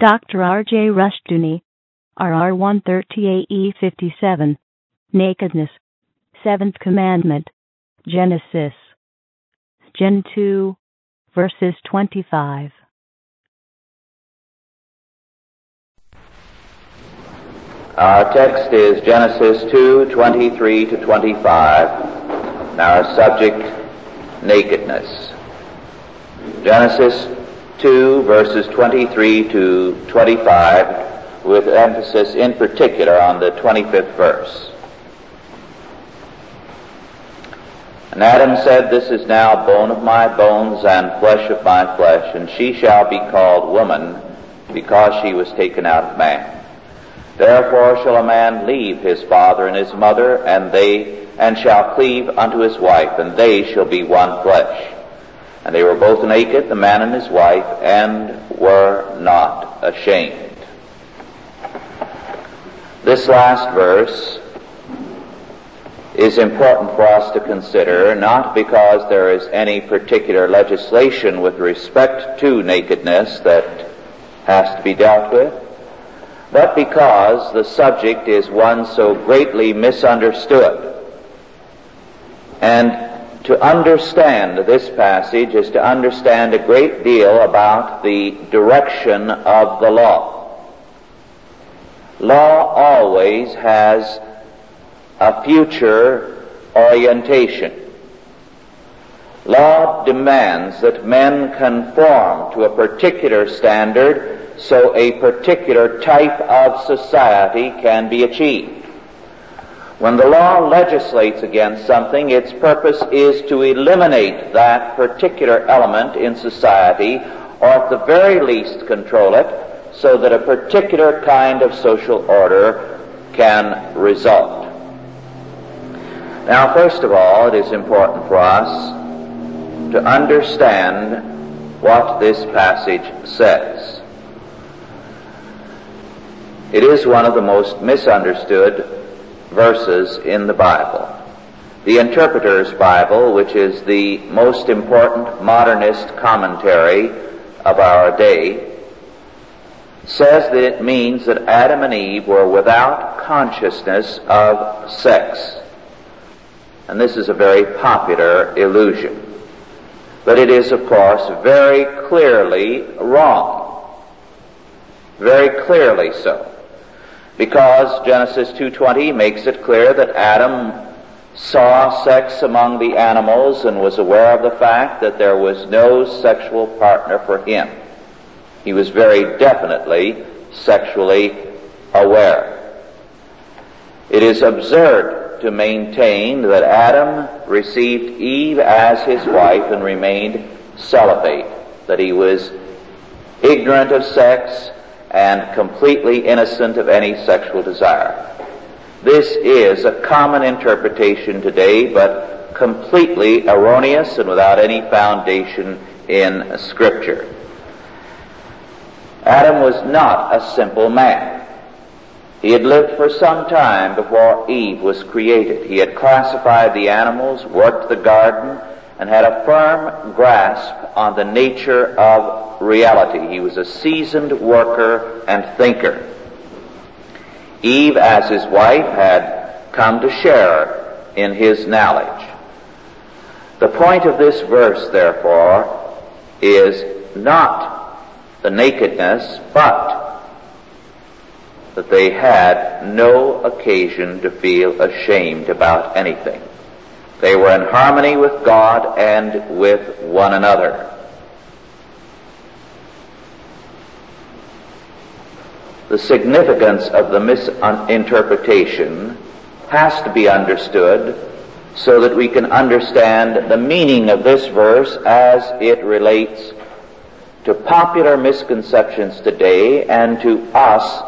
Dr. R.J. Rushdoony, RR 130AE57, Nakedness, Seventh Commandment, Genesis, Gen 2, verses 25. Our text is Genesis 2, 23 to 25. And our subject, nakedness. Genesis 2, verses 23 to 25, with emphasis in particular on the 25th verse. And Adam said, This is now bone of my bones and flesh of my flesh, and she shall be called woman, because she was taken out of man. Therefore shall a man leave his father and his mother, and they and shall cleave unto his wife, and they shall be one flesh. And they were both naked, the man and his wife, and were not ashamed. This last verse is important for us to consider, not because there is any particular legislation with respect to nakedness that has to be dealt with, but because the subject is one so greatly misunderstood. And to understand this passage is to understand a great deal about the direction of the law. Law always has a future orientation. Law demands that men conform to a particular standard so a particular type of society can be achieved. When the law legislates against something, its purpose is to eliminate that particular element in society, or at the very least control it, so that a particular kind of social order can result. Now, first of all, it is important for us to understand what this passage says. It is one of the most misunderstood verses in the Bible. The Interpreter's Bible, which is the most important modernist commentary of our day, says that it means that Adam and Eve were without consciousness of sex. And this is a very popular illusion. But it is, of course, very clearly wrong. Very clearly so because Genesis 2:20 makes it clear that Adam saw sex among the animals and was aware of the fact that there was no sexual partner for him. He was very definitely sexually aware. It is absurd to maintain that Adam received Eve as his wife and remained celibate, that he was ignorant of sex, and completely innocent of any sexual desire. This is a common interpretation today, but completely erroneous and without any foundation in Scripture. Adam was not a simple man. He had lived for some time before Eve was created. He had classified the animals, worked the garden, and had a firm grasp on the nature of reality. He was a seasoned worker and thinker. Eve, as his wife, had come to share in his knowledge. The point of this verse, therefore, is not the nakedness, but that they had no occasion to feel ashamed about anything. They were in harmony with God and with one another. The significance of the misinterpretation has to be understood so that we can understand the meaning of this verse as it relates to popular misconceptions today and to us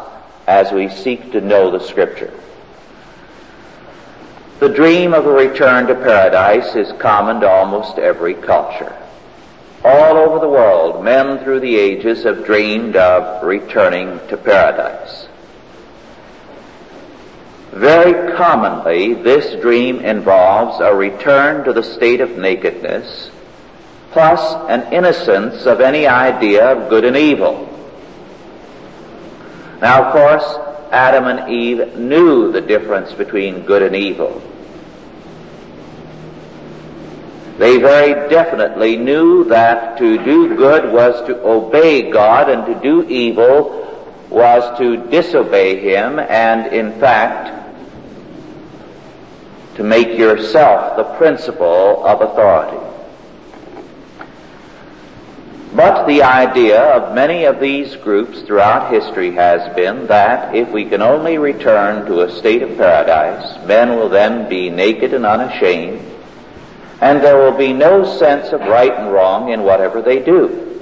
as we seek to know the Scripture. The dream of a return to paradise is common to almost every culture. All over the world, men through the ages have dreamed of returning to paradise. Very commonly, this dream involves a return to the state of nakedness, plus an innocence of any idea of good and evil. Now, of course, Adam and Eve knew the difference between good and evil. They very definitely knew that to do good was to obey God and to do evil was to disobey Him and, in fact, to make yourself the principle of authority. But the idea of many of these groups throughout history has been that if we can only return to a state of paradise, men will then be naked and unashamed, and there will be no sense of right and wrong in whatever they do.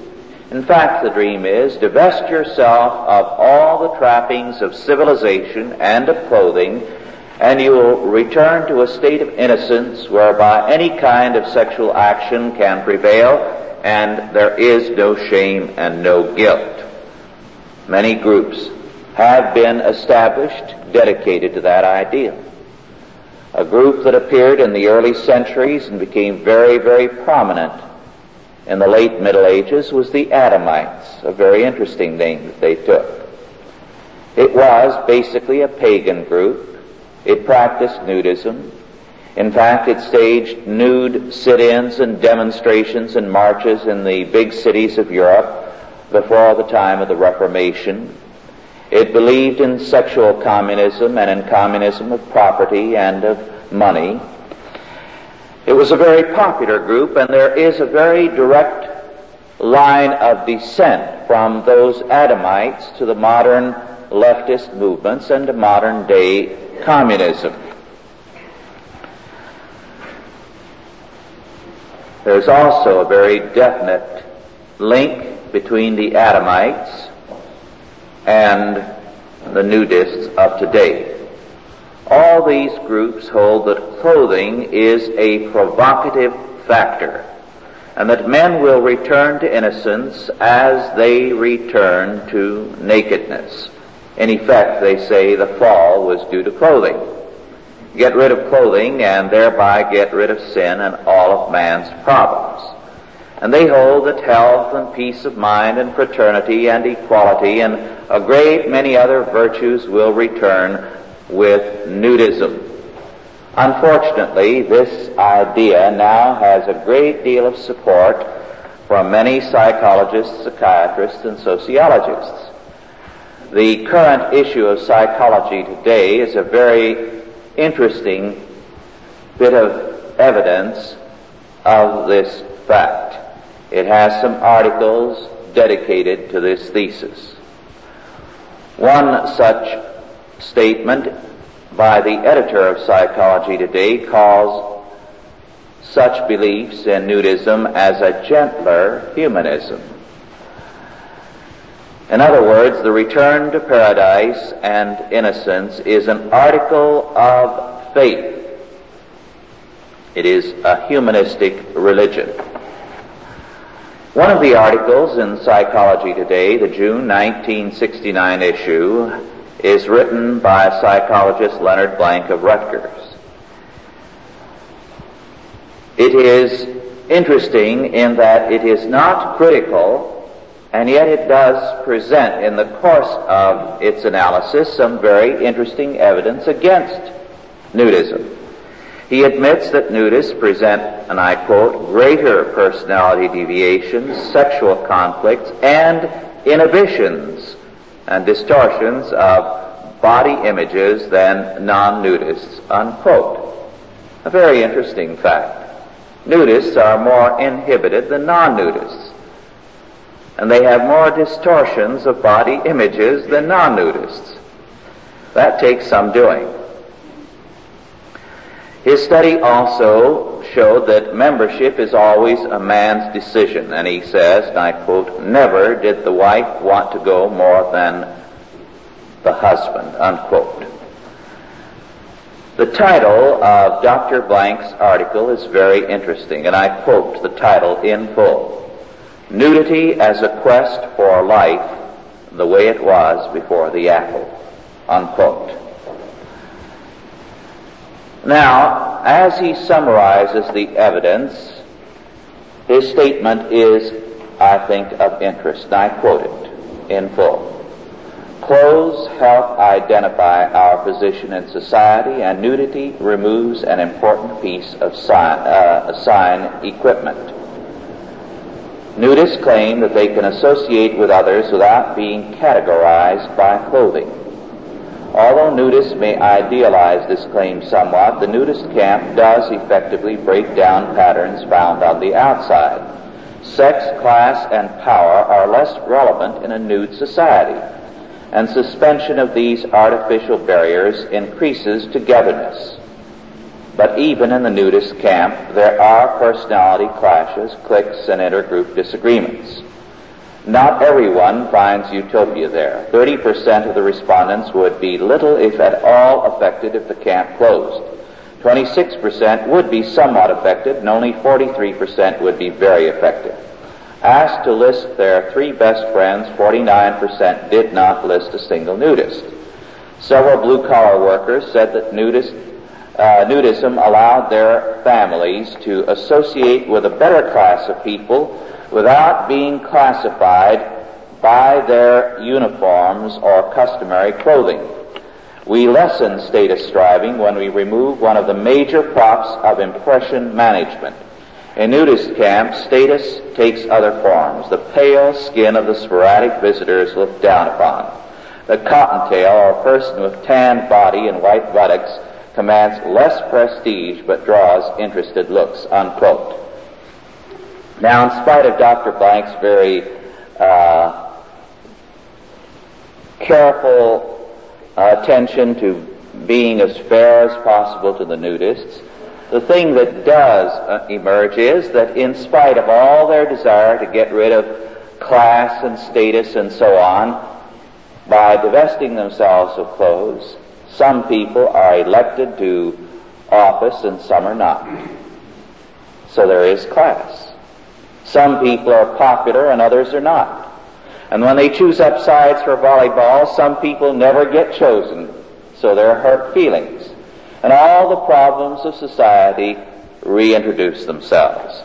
In fact, the dream is divest yourself of all the trappings of civilization and of clothing, and you will return to a state of innocence whereby any kind of sexual action can prevail and there is no shame and no guilt. Many groups have been established dedicated to that ideal. A group that appeared in the early centuries and became very, very prominent in the late Middle Ages was the Adamites, a very interesting name that they took. It was basically a pagan group. It practiced nudism. In fact, it staged nude sit-ins and demonstrations and marches in the big cities of Europe before the time of the Reformation. It believed in sexual communism and in communism of property and of money. It was a very popular group, and there is a very direct line of descent from those Adamites to the modern leftist movements and to modern day communism. There's also a very definite link between the Adamites and the nudists of today. All these groups hold that clothing is a provocative factor and that men will return to innocence as they return to nakedness. In effect, they say the fall was due to clothing. Get rid of clothing and thereby get rid of sin and all of man's problems. And they hold that health and peace of mind and fraternity and equality and a great many other virtues will return with nudism. Unfortunately, this idea now has a great deal of support from many psychologists, psychiatrists, and sociologists. The current issue of psychology today is a very interesting bit of evidence of this fact. It has some articles dedicated to this thesis. One such statement by the editor of Psychology Today calls such beliefs in nudism as a gentler humanism. In other words, the return to paradise and innocence is an article of faith. It is a humanistic religion. One of the articles in Psychology Today, the June 1969 issue, is written by psychologist Leonard Blank of Rutgers. It is interesting in that it is not critical, and yet it does present in the course of its analysis some very interesting evidence against nudism. He admits that nudists present, and I quote, greater personality deviations, sexual conflicts, and inhibitions and distortions of body images than non-nudists, unquote. A very interesting fact. Nudists are more inhibited than non-nudists. And they have more distortions of body images than non-nudists. That takes some doing. His study also showed that membership is always a man's decision, and he says, and I quote, never did the wife want to go more than the husband, unquote. The title of Dr. Blank's article is very interesting, and I quote the title in full. Nudity as a quest for life the way it was before the apple, unquote. Now, as he summarizes the evidence, his statement is, I think, of interest. And I quote it in full. Clothes help identify our position in society, and nudity removes an important piece of sign, uh, sign equipment. Nudists claim that they can associate with others without being categorized by clothing. Although nudists may idealize this claim somewhat, the nudist camp does effectively break down patterns found on the outside. Sex, class, and power are less relevant in a nude society, and suspension of these artificial barriers increases togetherness. But even in the nudist camp, there are personality clashes, cliques, and intergroup disagreements. Not everyone finds utopia there. 30% of the respondents would be little, if at all, affected if the camp closed. 26% would be somewhat affected, and only 43% would be very affected. Asked to list their three best friends, 49% did not list a single nudist. Several blue-collar workers said that nudist, uh, nudism allowed their families to associate with a better class of people without being classified by their uniforms or customary clothing. We lessen status striving when we remove one of the major props of impression management. In nudist camps, status takes other forms. The pale skin of the sporadic visitors looked down upon. The cottontail or person with tanned body and white buttocks commands less prestige but draws interested looks, unquote. Now, in spite of Dr. Blank's very uh, careful uh, attention to being as fair as possible to the nudists, the thing that does uh, emerge is that in spite of all their desire to get rid of class and status and so on, by divesting themselves of clothes, some people are elected to office and some are not. So there is class. Some people are popular and others are not. And when they choose up sides for volleyball, some people never get chosen. So there are hurt feelings. And all the problems of society reintroduce themselves.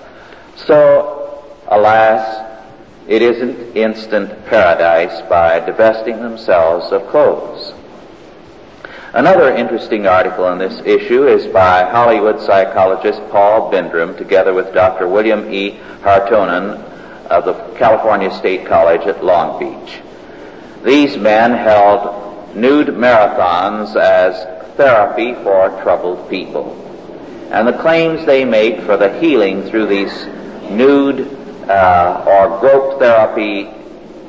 So, alas, it isn't instant paradise by divesting themselves of clothes. Another interesting article on this issue is by Hollywood psychologist Paul Bindrim together with Dr. William E. Hartman of the California State College at Long Beach. These men held nude marathons as therapy for troubled people. And the claims they make for the healing through these nude uh, or grope therapy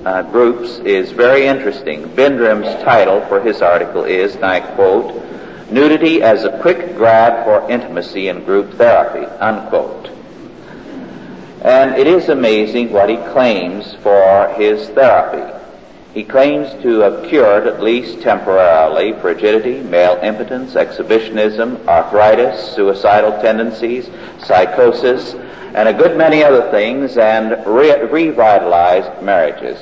uh, groups is very interesting. Bindrim's title for his article is, and I quote, Nudity as a quick grab for intimacy in group therapy, unquote. And it is amazing what he claims for his therapy. He claims to have cured, at least temporarily, frigidity, male impotence, exhibitionism, arthritis, suicidal tendencies, psychosis, and a good many other things, and re- revitalized marriages.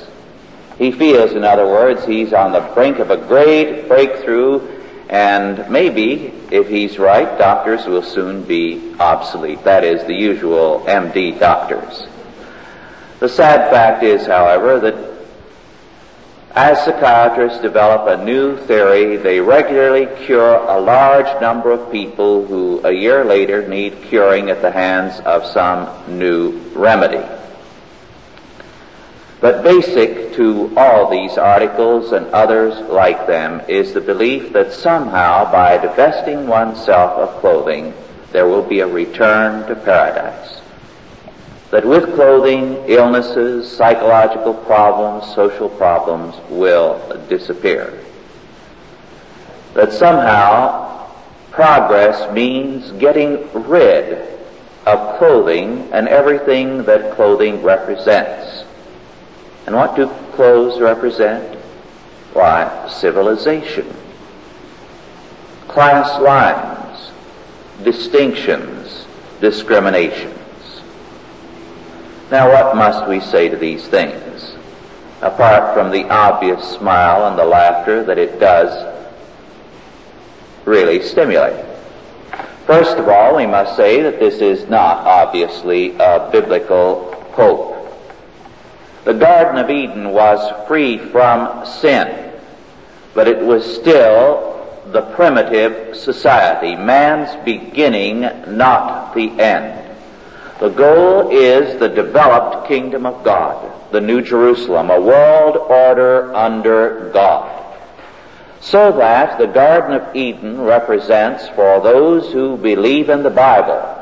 He feels, in other words, he's on the brink of a great breakthrough, and maybe, if he's right, doctors will soon be obsolete. That is, the usual MD doctors. The sad fact is, however, that as psychiatrists develop a new theory, they regularly cure a large number of people who a year later need curing at the hands of some new remedy. But basic to all these articles and others like them is the belief that somehow by divesting oneself of clothing, there will be a return to paradise that with clothing, illnesses, psychological problems, social problems will disappear. That somehow progress means getting rid of clothing and everything that clothing represents. And what do clothes represent? Why, civilization, class lines, distinctions, discrimination. Now, what must we say to these things? Apart from the obvious smile and the laughter that it does really stimulate. First of all, we must say that this is not obviously a biblical hope. The Garden of Eden was free from sin. but it was still the primitive society, man's beginning, not the end. The goal is the developed kingdom of God, the New Jerusalem, a world order under God. So that the Garden of Eden represents for those who believe in the Bible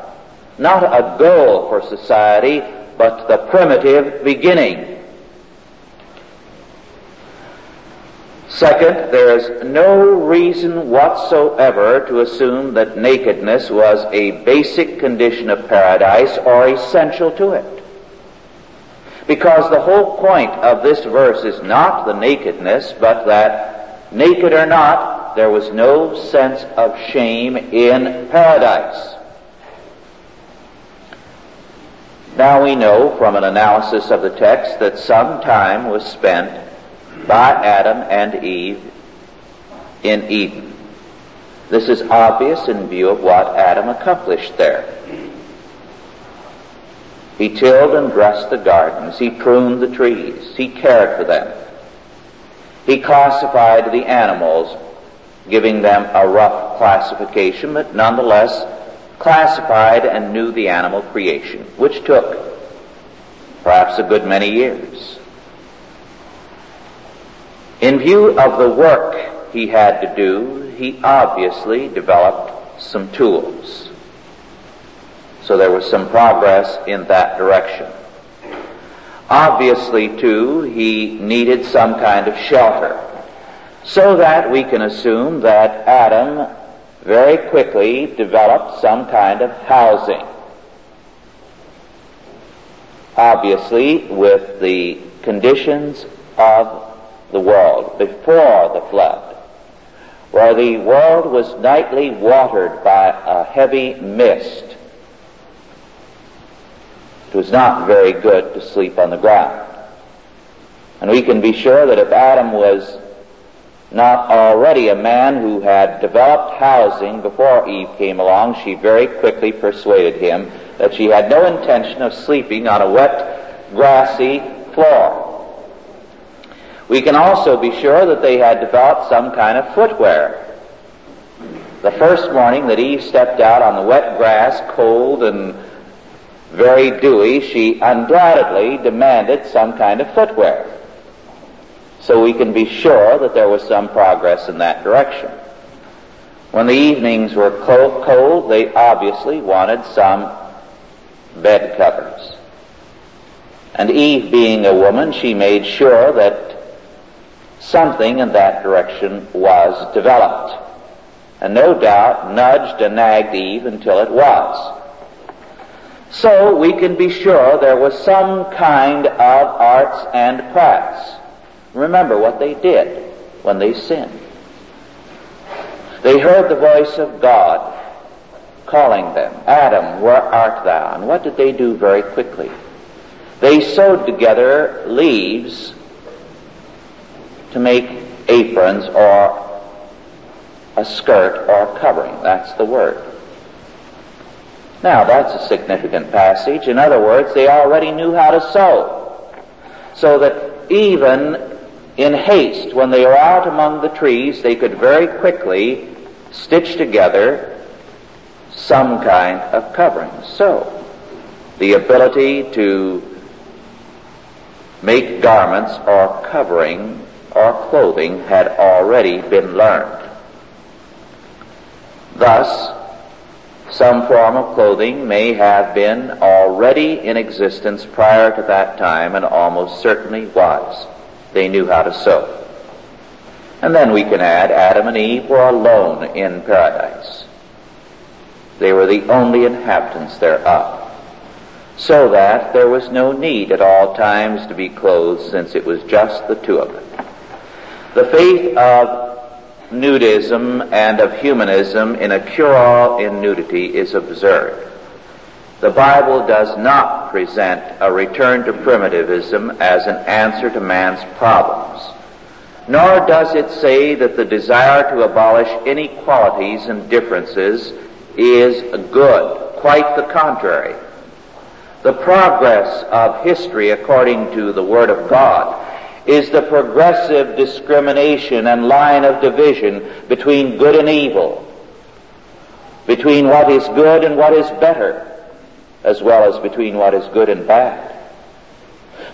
not a goal for society, but the primitive beginning Second, there is no reason whatsoever to assume that nakedness was a basic condition of paradise or essential to it. Because the whole point of this verse is not the nakedness, but that naked or not, there was no sense of shame in paradise. Now we know from an analysis of the text that some time was spent by Adam and Eve in Eden. This is obvious in view of what Adam accomplished there. He tilled and dressed the gardens. He pruned the trees. He cared for them. He classified the animals, giving them a rough classification, but nonetheless classified and knew the animal creation, which took perhaps a good many years. In view of the work he had to do, he obviously developed some tools. So there was some progress in that direction. Obviously, too, he needed some kind of shelter. So that we can assume that Adam very quickly developed some kind of housing. Obviously, with the conditions of the world before the flood, where the world was nightly watered by a heavy mist. It was not very good to sleep on the ground. And we can be sure that if Adam was not already a man who had developed housing before Eve came along, she very quickly persuaded him that she had no intention of sleeping on a wet, grassy floor. We can also be sure that they had developed some kind of footwear. The first morning that Eve stepped out on the wet grass, cold and very dewy, she undoubtedly demanded some kind of footwear. So we can be sure that there was some progress in that direction. When the evenings were cold, they obviously wanted some bed covers. And Eve being a woman, she made sure that something in that direction was developed. And no doubt nudged and nagged Eve until it was. So we can be sure there was some kind of arts and crafts. Remember what they did when they sinned. They heard the voice of God calling them, Adam, where art thou? And what did they do very quickly? They sewed together leaves to make aprons or a skirt or covering. That's the word. Now, that's a significant passage. In other words, they already knew how to sew. So that even in haste, when they were out among the trees, they could very quickly stitch together some kind of covering. So, the ability to make garments or covering or clothing had already been learned. Thus, some form of clothing may have been already in existence prior to that time and almost certainly was. They knew how to sew. And then we can add Adam and Eve were alone in paradise. They were the only inhabitants thereof. So that there was no need at all times to be clothed since it was just the two of them. The faith of nudism and of humanism in a cure-all in nudity is absurd. The Bible does not present a return to primitivism as an answer to man's problems. Nor does it say that the desire to abolish inequalities and differences is good. Quite the contrary. The progress of history according to the Word of God is the progressive discrimination and line of division between good and evil, between what is good and what is better, as well as between what is good and bad.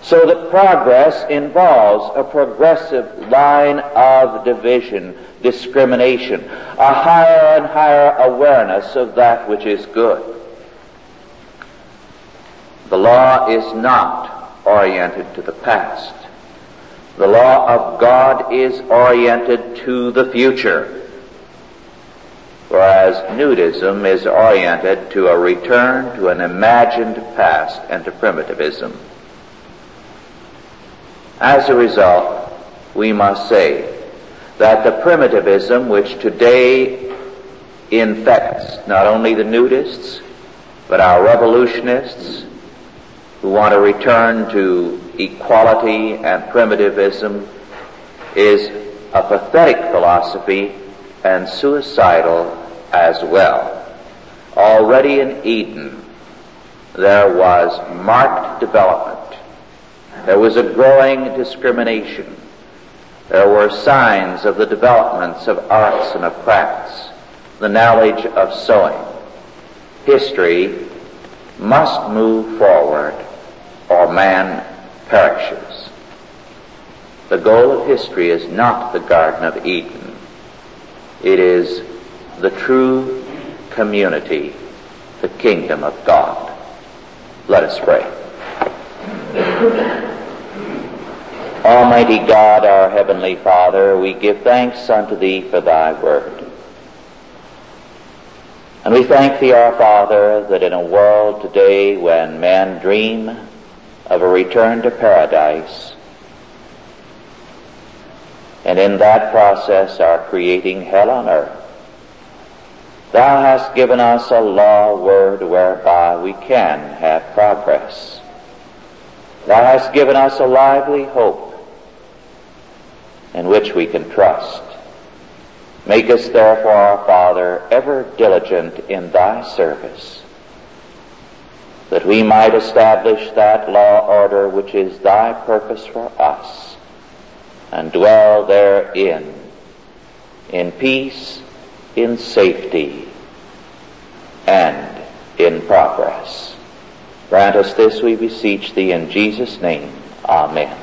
So that progress involves a progressive line of division, discrimination, a higher and higher awareness of that which is good. The law is not oriented to the past. The law of God is oriented to the future, whereas nudism is oriented to a return to an imagined past and to primitivism. As a result, we must say that the primitivism which today infects not only the nudists, but our revolutionists who want to return to equality and primitivism is a pathetic philosophy and suicidal as well. Already in Eden, there was marked development. There was a growing discrimination. There were signs of the developments of arts and of crafts, the knowledge of sewing. History must move forward or man perishes. The goal of history is not the Garden of Eden. It is the true community, the kingdom of God. Let us pray. Almighty God, our Heavenly Father, we give thanks unto Thee for Thy word. And we thank Thee, our Father, that in a world today when men dream of a return to paradise, and in that process are creating hell on earth. Thou hast given us a law word whereby we can have progress. Thou hast given us a lively hope in which we can trust. Make us therefore, our Father, ever diligent in Thy service that we might establish that law order which is thy purpose for us and dwell therein in peace, in safety, and in progress. Grant us this, we beseech thee, in Jesus' name. Amen.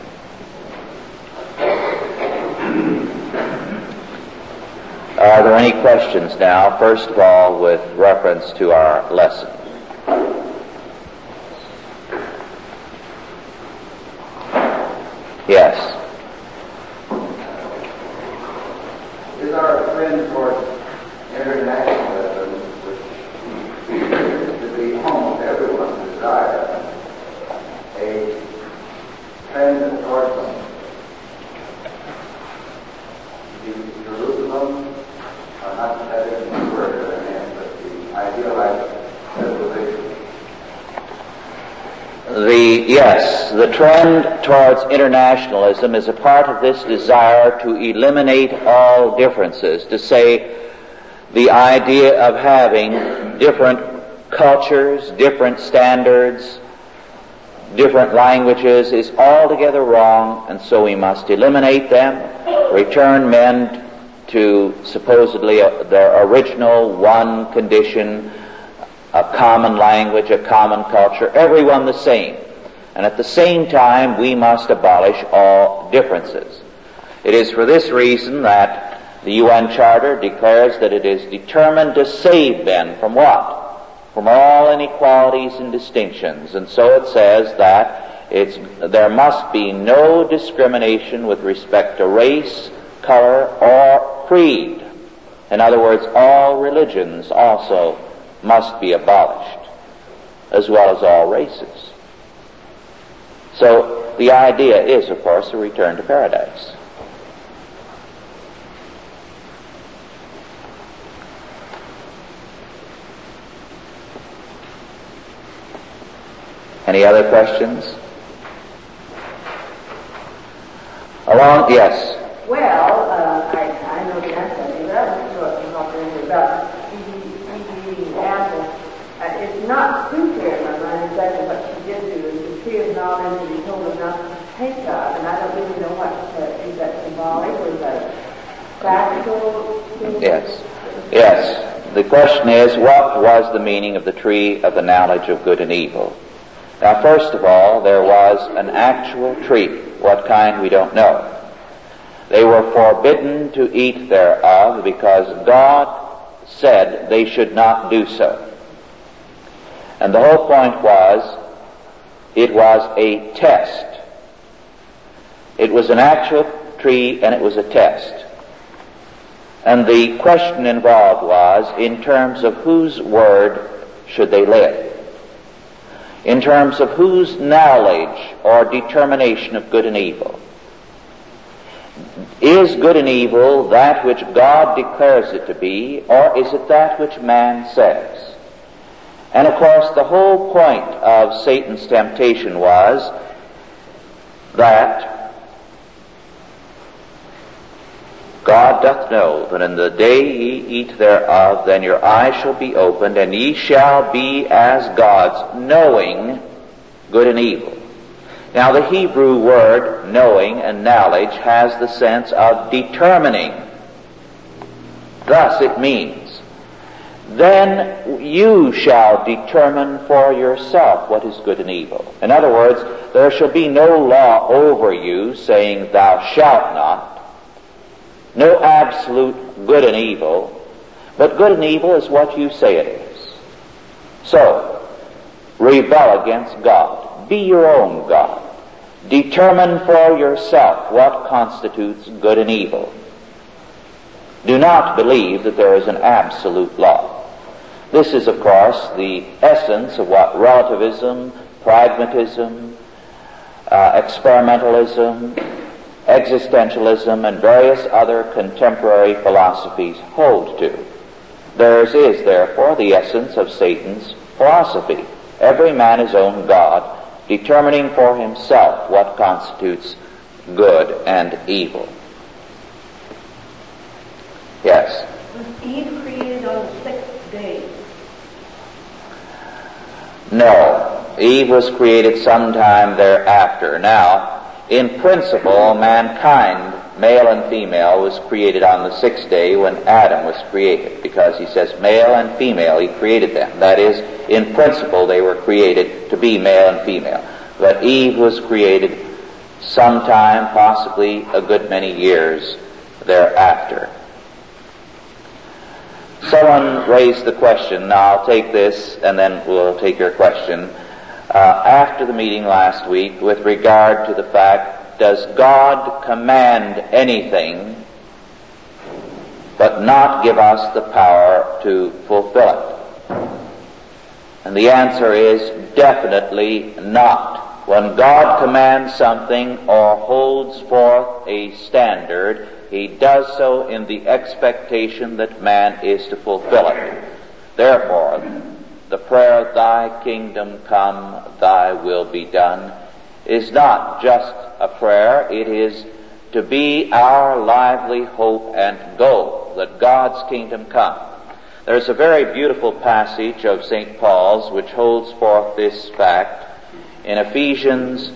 Are there any questions now? First of all, with reference to our lesson. Yes. Is our trend toward internationalism, which to be almost everyone's desire, a trend towards Jerusalem, or not that is the word, but the idealized civilization? The, yes, the trend towards internationalism is a part of this desire to eliminate all differences, to say the idea of having different cultures, different standards, different languages is altogether wrong, and so we must eliminate them, return men to supposedly their original one condition, a common language, a common culture, everyone the same. And at the same time, we must abolish all differences. It is for this reason that the UN Charter declares that it is determined to save men from what? From all inequalities and distinctions. And so it says that there must be no discrimination with respect to race, color, or creed. In other words, all religions also must be abolished, as well as all races. So the idea is, of course, a return to paradise. Any other questions? Along, yes. Well, uh, I, I know the answer, but I was sure about about E.B. Apple. Uh, it's not too clear in my mind exactly what she did do. It's a and to I don't really know what Practical. Yes. Yes. The question is, what was the meaning of the tree of the knowledge of good and evil? Now, first of all, there was an actual tree. What kind, we don't know. They were forbidden to eat thereof because God said they should not do so. And the whole point was, it was a test. It was an actual tree and it was a test. And the question involved was, in terms of whose word should they live? In terms of whose knowledge or determination of good and evil? Is good and evil that which God declares it to be, or is it that which man says? And of course, the whole point of Satan's temptation was that God doth know that in the day ye eat thereof, then your eyes shall be opened, and ye shall be as gods, knowing good and evil. Now, the Hebrew word knowing and knowledge has the sense of determining. Thus it means, then you shall determine for yourself what is good and evil. In other words, there shall be no law over you saying, Thou shalt not. No absolute good and evil, but good and evil is what you say it is. So, rebel against God. Be your own God. Determine for yourself what constitutes good and evil. Do not believe that there is an absolute law. This is, of course, the essence of what relativism, pragmatism, uh, experimentalism, existentialism, and various other contemporary philosophies hold to. Theirs is, therefore, the essence of Satan's philosophy. Every man his own God, determining for himself what constitutes good and evil. Yes? Was Eve created on the sixth day? No. Eve was created sometime thereafter. Now, in principle, mankind, male and female, was created on the sixth day when Adam was created, because he says male and female, he created them. That is, in principle, they were created to be male and female. But Eve was created sometime, possibly a good many years thereafter. Someone raised the question, now I'll take this and then we'll take your question. Uh, after the meeting last week, with regard to the fact, does God command anything but not give us the power to fulfill it? And the answer is definitely not. When God commands something or holds forth a standard, he does so in the expectation that man is to fulfill it. Therefore, the prayer, Thy kingdom come, Thy will be done, is not just a prayer, it is to be our lively hope and goal, that God's kingdom come. There's a very beautiful passage of St. Paul's which holds forth this fact in Ephesians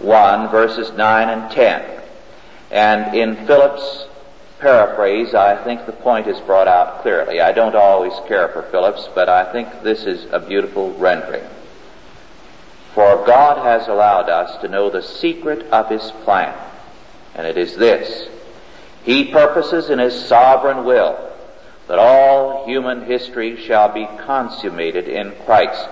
1 verses 9 and 10. And in Phillips' paraphrase, I think the point is brought out clearly. I don't always care for Phillips, but I think this is a beautiful rendering. For God has allowed us to know the secret of His plan, and it is this. He purposes in His sovereign will that all human history shall be consummated in Christ,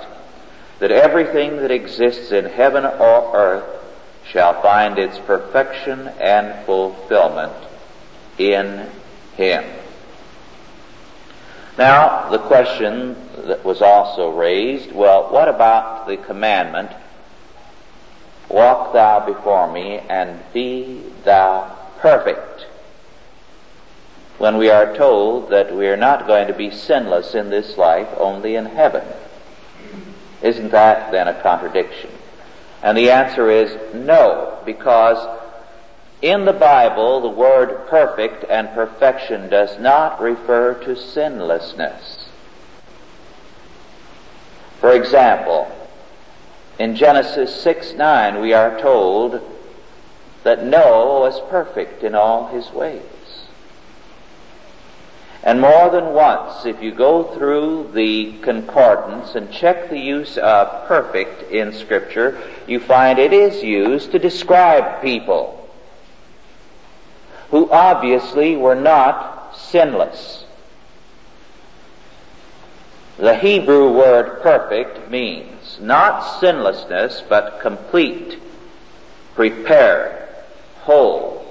that everything that exists in heaven or earth shall find its perfection and fulfillment in Him. Now, the question that was also raised, well, what about the commandment, walk thou before me and be thou perfect? When we are told that we are not going to be sinless in this life, only in heaven. Isn't that then a contradiction? And the answer is no, because in the Bible, the word perfect and perfection does not refer to sinlessness. For example, in Genesis 6 9, we are told that Noah was perfect in all his ways. And more than once, if you go through the concordance and check the use of perfect in Scripture, you find it is used to describe people who obviously were not sinless. The Hebrew word perfect means not sinlessness, but complete, prepared, whole.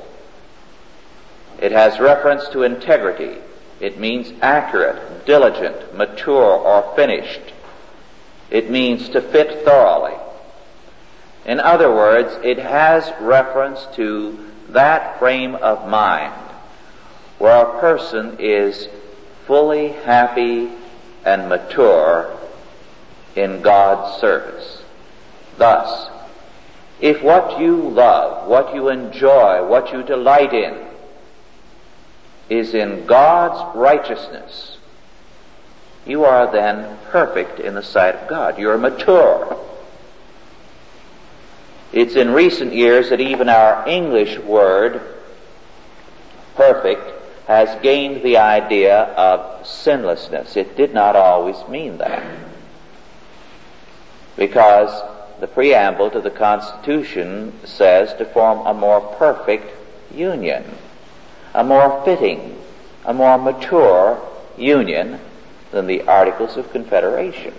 It has reference to integrity. It means accurate, diligent, mature, or finished. It means to fit thoroughly. In other words, it has reference to that frame of mind where a person is fully happy and mature in God's service. Thus, if what you love, what you enjoy, what you delight in is in God's righteousness, you are then perfect in the sight of God. You are mature. It's in recent years that even our English word, perfect, has gained the idea of sinlessness. It did not always mean that. Because the preamble to the Constitution says to form a more perfect union, a more fitting, a more mature union than the Articles of Confederation.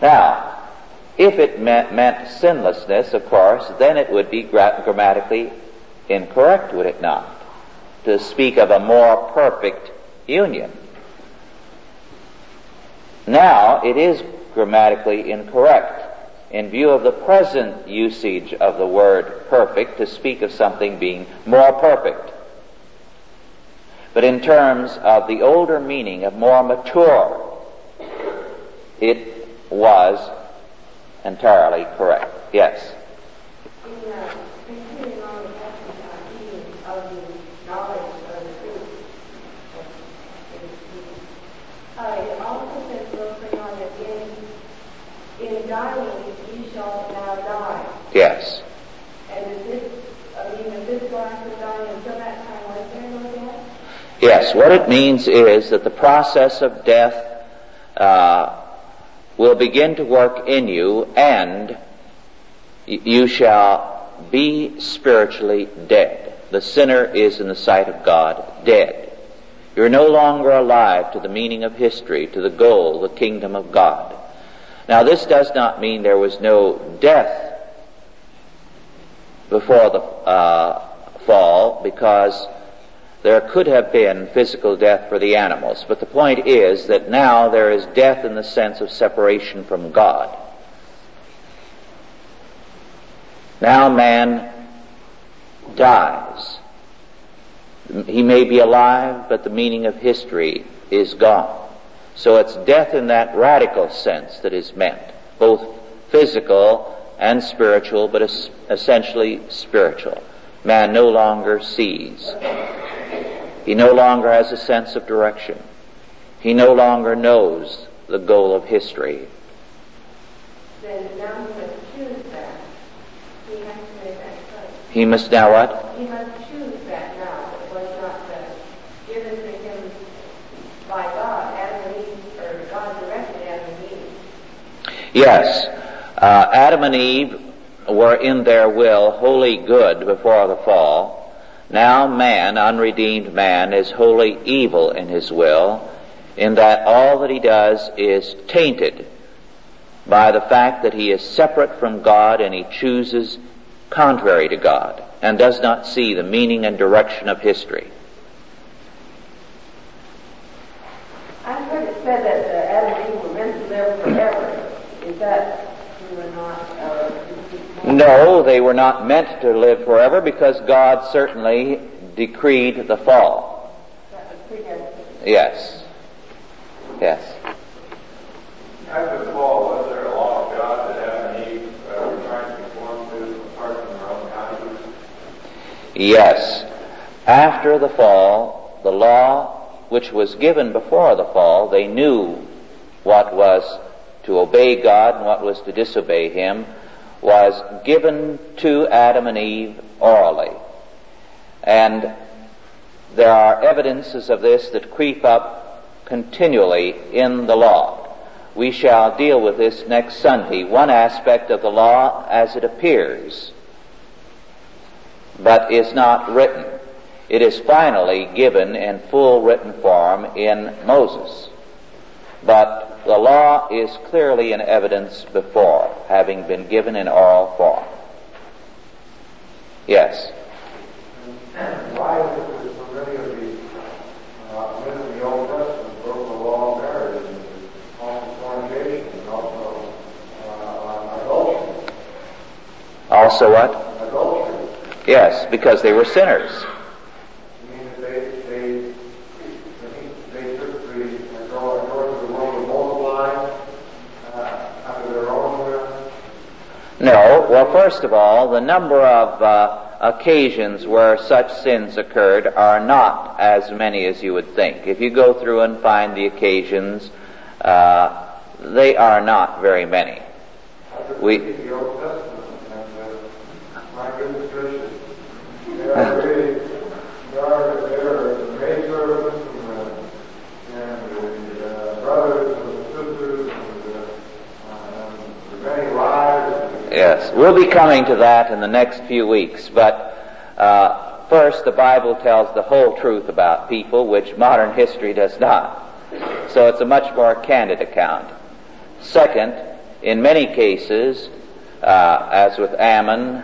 Now, if it meant, meant sinlessness, of course, then it would be gra- grammatically incorrect, would it not? To speak of a more perfect union. Now, it is grammatically incorrect in view of the present usage of the word perfect to speak of something being more perfect. But in terms of the older meaning of more mature, it was entirely correct. Yes. In, continuing on the passage on of the knowledge of the truth, it also says, verse 21, that in, in dying ye shall now die. Yes. Yes. What it means is that the process of death uh, will begin to work in you and you shall be spiritually dead. The sinner is in the sight of God dead. You're no longer alive to the meaning of history, to the goal, the kingdom of God. Now this does not mean there was no death before the uh, fall because there could have been physical death for the animals, but the point is that now there is death in the sense of separation from God. Now man dies. He may be alive, but the meaning of history is gone. So it's death in that radical sense that is meant, both physical and spiritual, but essentially spiritual. Man no longer sees. He no longer has a sense of direction. He no longer knows the goal of history. Then now he must choose that. He has to make that choice. He must now what? He must choose that now. It was not uh, given to him by God. Adam and Eve, or God directed Adam and Eve. Yes. Uh, Adam and Eve were in their will wholly good before the fall. Now man, unredeemed man, is wholly evil in his will, in that all that he does is tainted by the fact that he is separate from God and he chooses contrary to God and does not see the meaning and direction of history. I've heard it said that uh, Adam and Eve were meant to live forever. Is that true or not? Uh, No, they were not meant to live forever because God certainly decreed the fall. that was predestined. Yes. Yes. After the fall, was there a law of God that Adam and Eve uh, were trying to conform to apart from their own conscience? Yes. After the fall, the law which was given before the fall, they knew what was to obey God and what was to disobey Him, was given to Adam and Eve orally. And there are evidences of this that creep up continually in the law. We shall deal with this next Sunday, one aspect of the law as it appears, but is not written. It is finally given in full written form in Moses. But the law is clearly in evidence before, having been given in oral form. Yes. Why is it that so many of the uh, men in the Old Testament broke the law of marriage and also fornication and also uh, adultery? Also what? Adultery. Yes, because they were sinners. I mean, they they they took the they go according to the world of multiplying uh, after their own. Uh, No. Well, first of all, the number of uh, occasions where such sins occurred are not as many as you would think. If you go through and find the occasions, uh, they are not very many. We- read the Old Testament and uh, my goodness gracious, they are really they are they are the maidservants and the and the uh, brothers and the sisters and the, uh, and the many wives. And Yes, we'll be coming to that in the next few weeks, but uh, first, the Bible tells the whole truth about people, which modern history does not. So it's a much more candid account. Second, in many cases, uh, as with Amnon,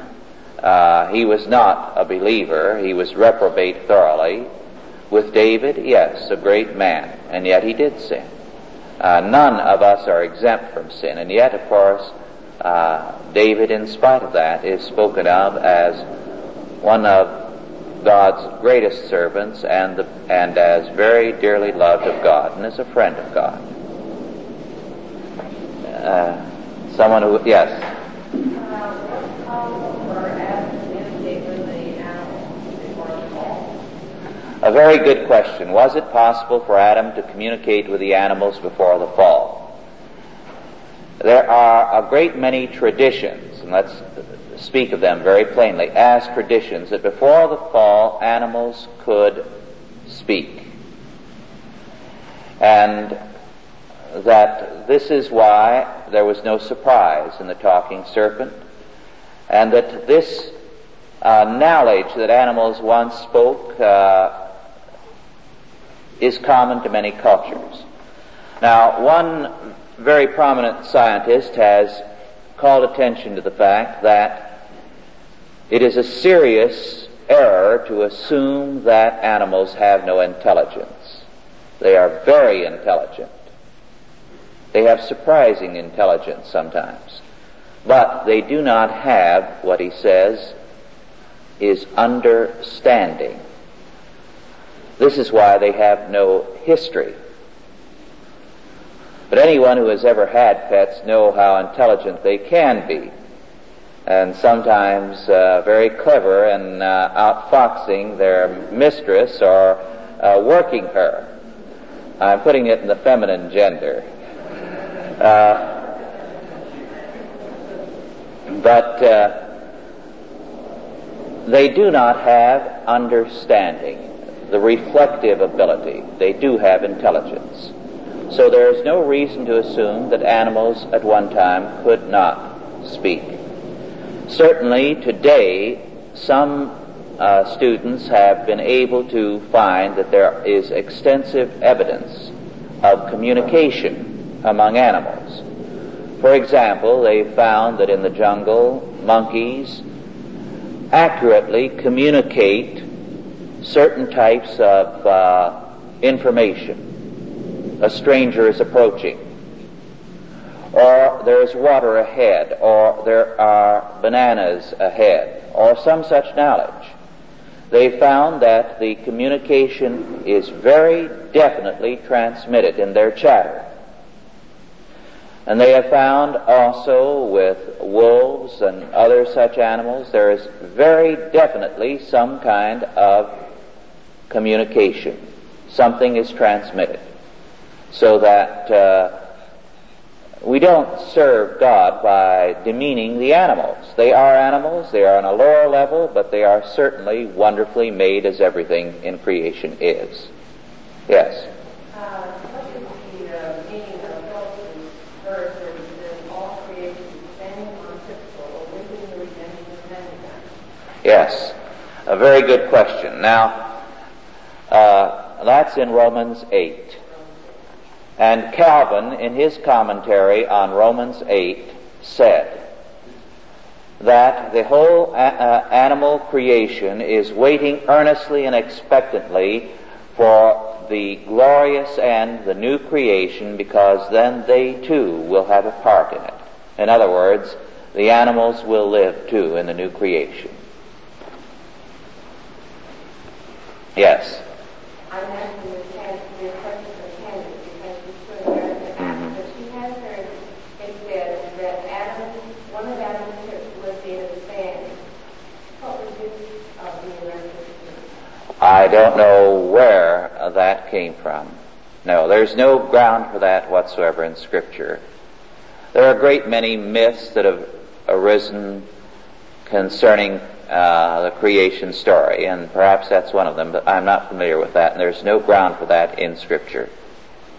uh, he was not a believer. He was reprobate thoroughly. With David, yes, a great man, and yet he did sin. Uh, none of us are exempt from sin, and yet, of course, uh, David, in spite of that, is spoken of as one of God's greatest servants and, the, and as very dearly loved of God and as a friend of God. Uh, someone who, yes, a very good question. Was it possible for Adam to communicate with the animals before the fall? There are a great many traditions, and let's speak of them very plainly as traditions, that before the fall animals could speak. And that this is why there was no surprise in the talking serpent, and that this uh, knowledge that animals once spoke uh, is common to many cultures. Now, one very prominent scientist has called attention to the fact that it is a serious error to assume that animals have no intelligence. They are very intelligent. They have surprising intelligence sometimes. But they do not have what he says is understanding. This is why they have no history. But anyone who has ever had pets know how intelligent they can be. And sometimes uh, very clever in uh, outfoxing their mistress or uh, working her. I'm putting it in the feminine gender. Uh, but uh, they do not have understanding, the reflective ability. They do have intelligence. So there is no reason to assume that animals at one time could not speak. Certainly today, some uh, students have been able to find that there is extensive evidence of communication among animals. For example, they found that in the jungle, monkeys accurately communicate certain types of uh, information. A stranger is approaching, or there is water ahead, or there are bananas ahead, or some such knowledge. They found that the communication is very definitely transmitted in their chatter. And they have found also with wolves and other such animals, there is very definitely some kind of communication. Something is transmitted. So that uh, we don't serve God by demeaning the animals. They are animals, they are on a lower level, but they are certainly wonderfully made as everything in creation is. Yes. Uh, what is the meaning of Philippians verse where it says all creation is standing on principle, awaiting the redemption of mankind? Yes. A very good question. Now, uh, that's in Romans 8. And Calvin, in his commentary on Romans 8, said that the whole a- uh, animal creation is waiting earnestly and expectantly for the glorious and the new creation because then they too will have a part in it. In other words, the animals will live too in the new creation. Yes. I'm asking this can the question of Candace because she's so very Mhm. but she has heard it said that Adam, one of Adam's hips was in a sand. What was this of being referenced I don't know where that came from. No, there's no ground for that whatsoever in Scripture. There are a great many myths that have arisen concerning uh, the creation story, and perhaps that's one of them, but I'm not familiar with that, and there's no ground for that in Scripture.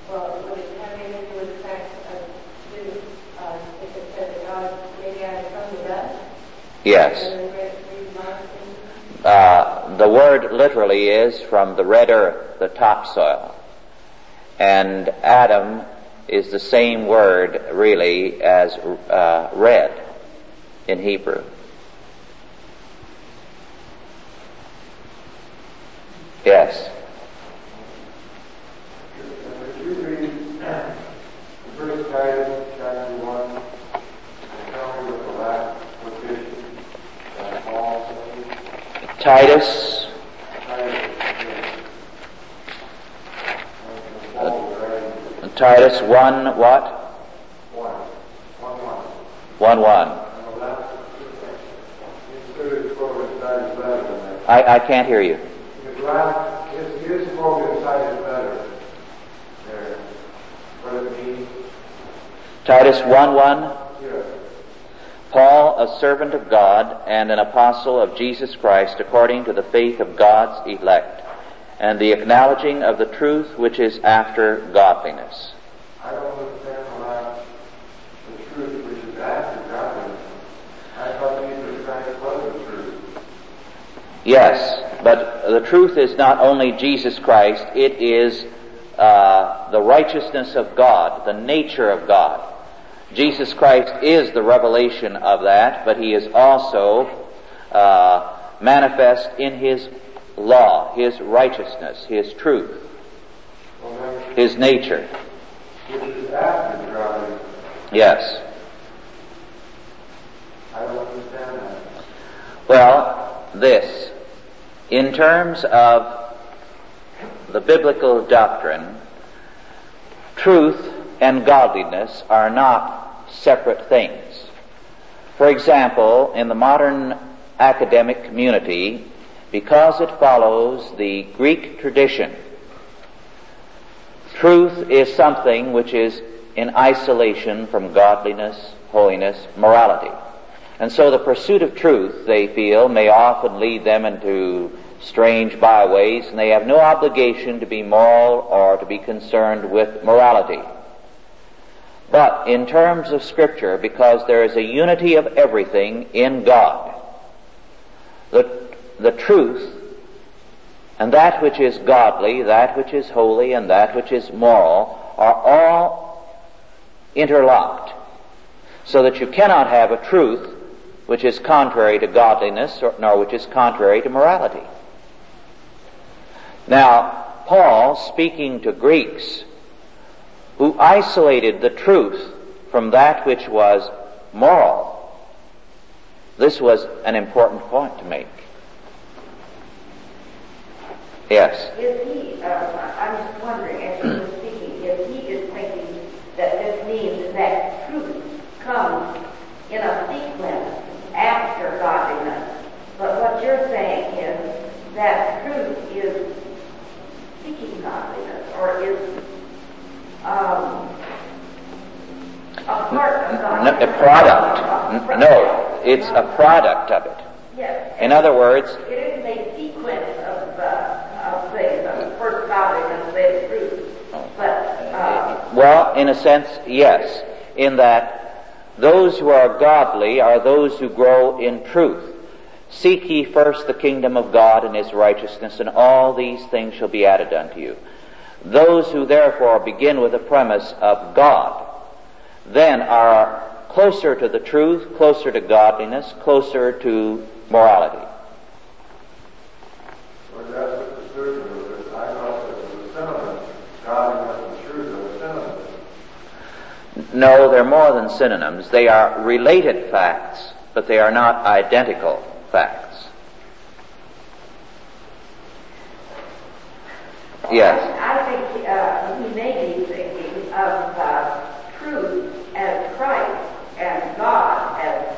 Well, would it have anything to do with the fact of, do, uh, if it said that God made Adam from the dust? Yes. And then breathed breathed life into him? Uh, the word literally is from the red earth, the topsoil. And Adam is the same word really as uh, red in Hebrew. Yes. Would you read First Titus chapter one and tell me what the last quotation that Paul says? Titus, Titus, yes. And Paul was writing Titus 1 what? one, one, one. 1 1. And the last, included quote inside his letter. I, I can't hear you. Titus 1 1. Paul, a servant of God and an apostle of Jesus Christ according to the faith of God's elect and the acknowledging of the truth which is after godliness. I don't understand the truth which is after godliness. I thought Jesus Christ was the truth. Yes, but the truth is not only Jesus Christ, it is uh, the righteousness of God, the nature of God. Jesus Christ is the revelation of that, but he is also uh, manifest in his law, his righteousness, his truth, his nature. Yes. Well, this, in terms of the biblical doctrine, truth and godliness are not separate things. For example, in the modern academic community, because it follows the Greek tradition, truth is something which is in isolation from godliness, holiness, morality. And so the pursuit of truth, they feel, may often lead them into strange byways, and they have no obligation to be moral or to be concerned with morality. But in terms of Scripture, because there is a unity of everything in God, the, the truth and that which is godly, that which is holy, and that which is moral are all interlocked. So that you cannot have a truth which is contrary to godliness or, nor which is contrary to morality. Now, Paul, speaking to Greeks who isolated the truth from that which was moral, this was an important point to make. Yes. Is he, uh, I'm just wondering, as you were speaking, if he is thinking that this means that truth comes in a sequence after godliness, but what you're saying is that truth is seeking godliness, or is um, a No, a product. No, it's a product of it. Yes. In other words, It isn't a sequence of, uh, of things, of first godliness, then truth. But, uh, well, in a sense, yes, in that those who are godly are those who grow in truth. Seek ye first the kingdom of God and his righteousness, and all these things shall be added unto you. Those who therefore begin with the premise of God, then are closer to the truth, closer to godliness, closer to morality. Well, that's what the scripture was. I thought that it was a synonym. Godliness and truth are synonyms. No, they're more than synonyms. They are related facts, but they are not identical facts. Yes. I think uh, he may be thinking of uh, truth as Christ and God as,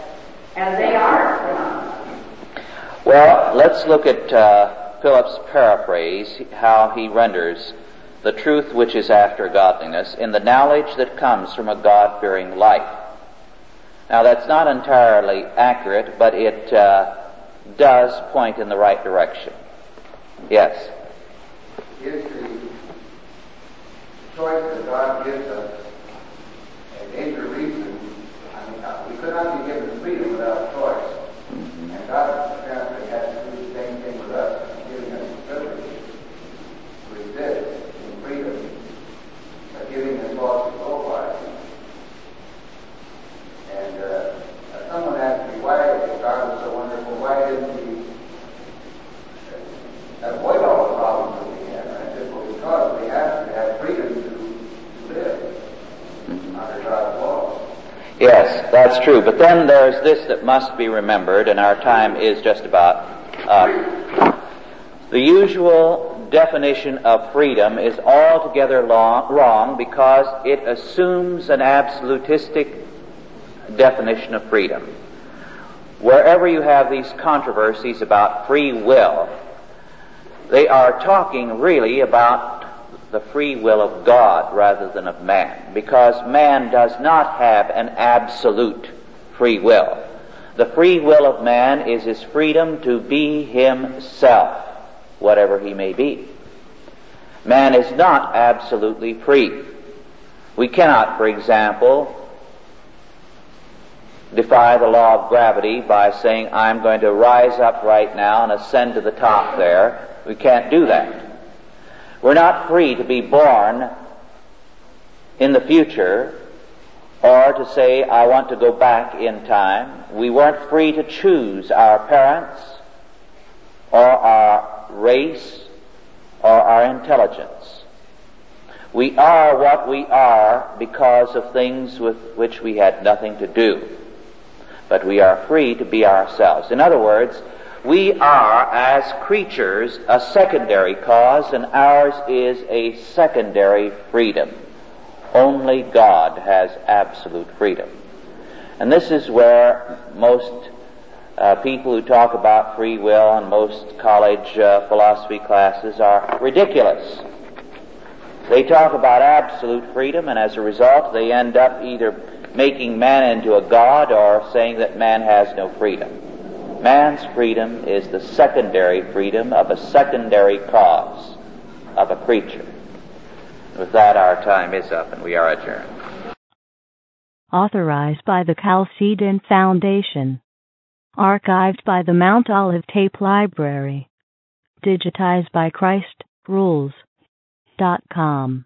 and they are synonymous. Well, let's look at uh, Phillips' paraphrase, how he renders the truth which is after godliness in the knowledge that comes from a God-fearing life. Now, that's not entirely accurate, but it uh, does point in the right direction. Yes. is the choice that God gives us a major reason. I mean, we could not be given freedom without choice. And God apparently has to do the same thing with us, giving us liberty to exist in freedom, but giving us laws to go by. And uh, someone asked me why, if God was so wonderful, why didn't He avoid all the problems that we have. And I said, well, because we have to have freedom to, to live under God's laws. Yes, that's true. But then there's this that must be remembered, and our time is just about up. The usual definition of freedom is altogether long, wrong because it assumes an absolutistic definition of freedom. Wherever you have these controversies about free will, they are talking really about the free will of God rather than of man, because man does not have an absolute free will. The free will of man is his freedom to be himself, whatever he may be. Man is not absolutely free. We cannot, for example, defy the law of gravity by saying, I'm going to rise up right now and ascend to the top there. We can't do that. We're not free to be born in the future or to say, I want to go back in time. We weren't free to choose our parents or our race or our intelligence. We are what we are because of things with which we had nothing to do. But we are free to be ourselves. In other words, we are, as creatures, a secondary cause, and ours is a secondary freedom. Only God has absolute freedom. And this is where most uh, people who talk about free will and most college uh, philosophy classes are ridiculous. They talk about absolute freedom, and as a result, they end up either making man into a god or saying that man has no freedom. Man's freedom is the secondary freedom of a secondary cause of a creature. With that, our time is up and we are adjourned. Authorized by the Chalcedon Foundation. Archived by the Mount Olive Tape Library. Digitized by Christ Rules. Dot com.